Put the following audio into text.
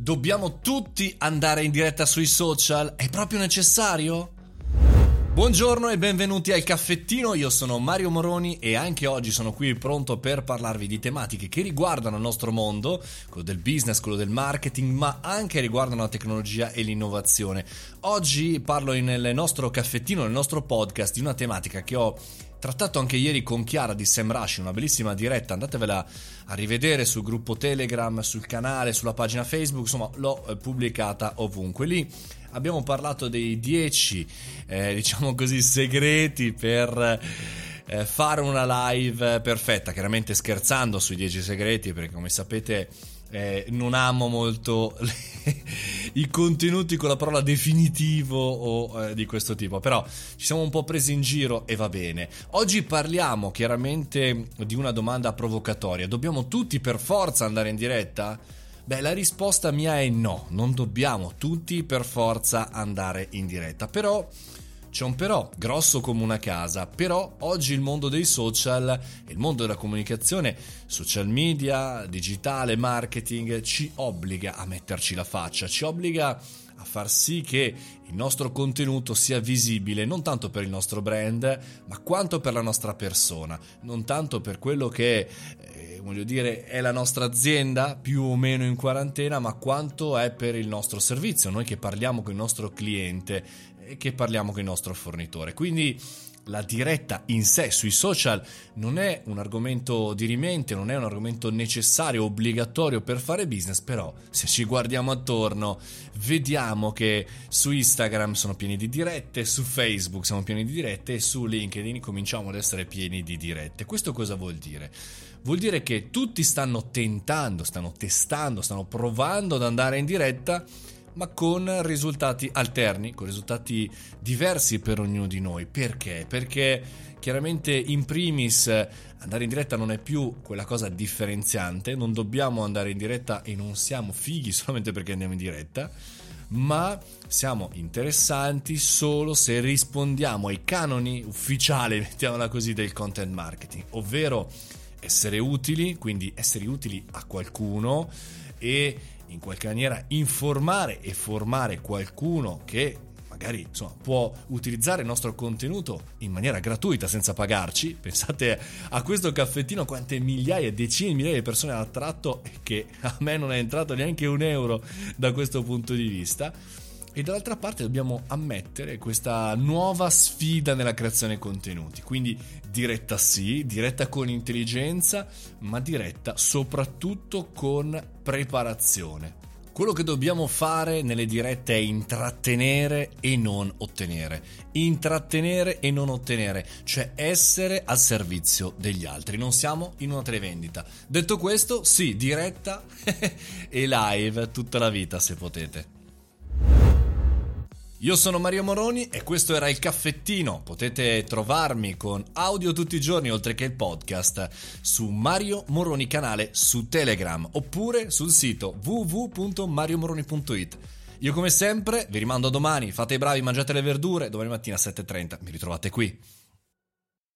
Dobbiamo tutti andare in diretta sui social? È proprio necessario? Buongiorno e benvenuti al caffettino, io sono Mario Moroni e anche oggi sono qui pronto per parlarvi di tematiche che riguardano il nostro mondo, quello del business, quello del marketing, ma anche riguardano la tecnologia e l'innovazione. Oggi parlo nel nostro caffettino, nel nostro podcast, di una tematica che ho trattato anche ieri con Chiara di Semrush, una bellissima diretta, andatevela a rivedere sul gruppo Telegram, sul canale, sulla pagina Facebook, insomma l'ho eh, pubblicata ovunque. Lì abbiamo parlato dei 10, eh, diciamo così, segreti per eh, fare una live perfetta, chiaramente scherzando sui 10 segreti, perché come sapete eh, non amo molto le, i contenuti con la parola definitivo o eh, di questo tipo, però ci siamo un po' presi in giro e va bene. Oggi parliamo chiaramente di una domanda provocatoria. Dobbiamo tutti per forza andare in diretta? Beh, la risposta mia è no, non dobbiamo tutti per forza andare in diretta, però c'è un però, grosso come una casa, però oggi il mondo dei social il mondo della comunicazione, social media, digitale, marketing, ci obbliga a metterci la faccia, ci obbliga a far sì che il nostro contenuto sia visibile non tanto per il nostro brand, ma quanto per la nostra persona, non tanto per quello che eh, voglio dire è la nostra azienda più o meno in quarantena, ma quanto è per il nostro servizio, noi che parliamo con il nostro cliente che parliamo con il nostro fornitore. Quindi la diretta in sé sui social non è un argomento di rimente, non è un argomento necessario, obbligatorio per fare business, però se ci guardiamo attorno vediamo che su Instagram sono pieni di dirette, su Facebook siamo pieni di dirette e su LinkedIn cominciamo ad essere pieni di dirette. Questo cosa vuol dire? Vuol dire che tutti stanno tentando, stanno testando, stanno provando ad andare in diretta ma con risultati alterni, con risultati diversi per ognuno di noi. Perché? Perché chiaramente in primis andare in diretta non è più quella cosa differenziante, non dobbiamo andare in diretta e non siamo fighi solamente perché andiamo in diretta, ma siamo interessanti solo se rispondiamo ai canoni ufficiali, mettiamola così, del content marketing, ovvero essere utili, quindi essere utili a qualcuno e in qualche maniera informare e formare qualcuno che magari insomma, può utilizzare il nostro contenuto in maniera gratuita senza pagarci. Pensate a questo caffettino quante migliaia, decine di migliaia di persone ha attratto e che a me non è entrato neanche un euro da questo punto di vista e dall'altra parte dobbiamo ammettere questa nuova sfida nella creazione contenuti. Quindi diretta sì, diretta con intelligenza, ma diretta soprattutto con preparazione. Quello che dobbiamo fare nelle dirette è intrattenere e non ottenere. Intrattenere e non ottenere, cioè essere al servizio degli altri. Non siamo in una televendita. Detto questo, sì, diretta e live tutta la vita se potete. Io sono Mario Moroni e questo era il caffettino. Potete trovarmi con audio tutti i giorni oltre che il podcast su Mario Moroni canale su Telegram oppure sul sito www.mariomoroni.it. Io come sempre vi rimando a domani, fate i bravi, mangiate le verdure, domani mattina a 7.30 mi ritrovate qui.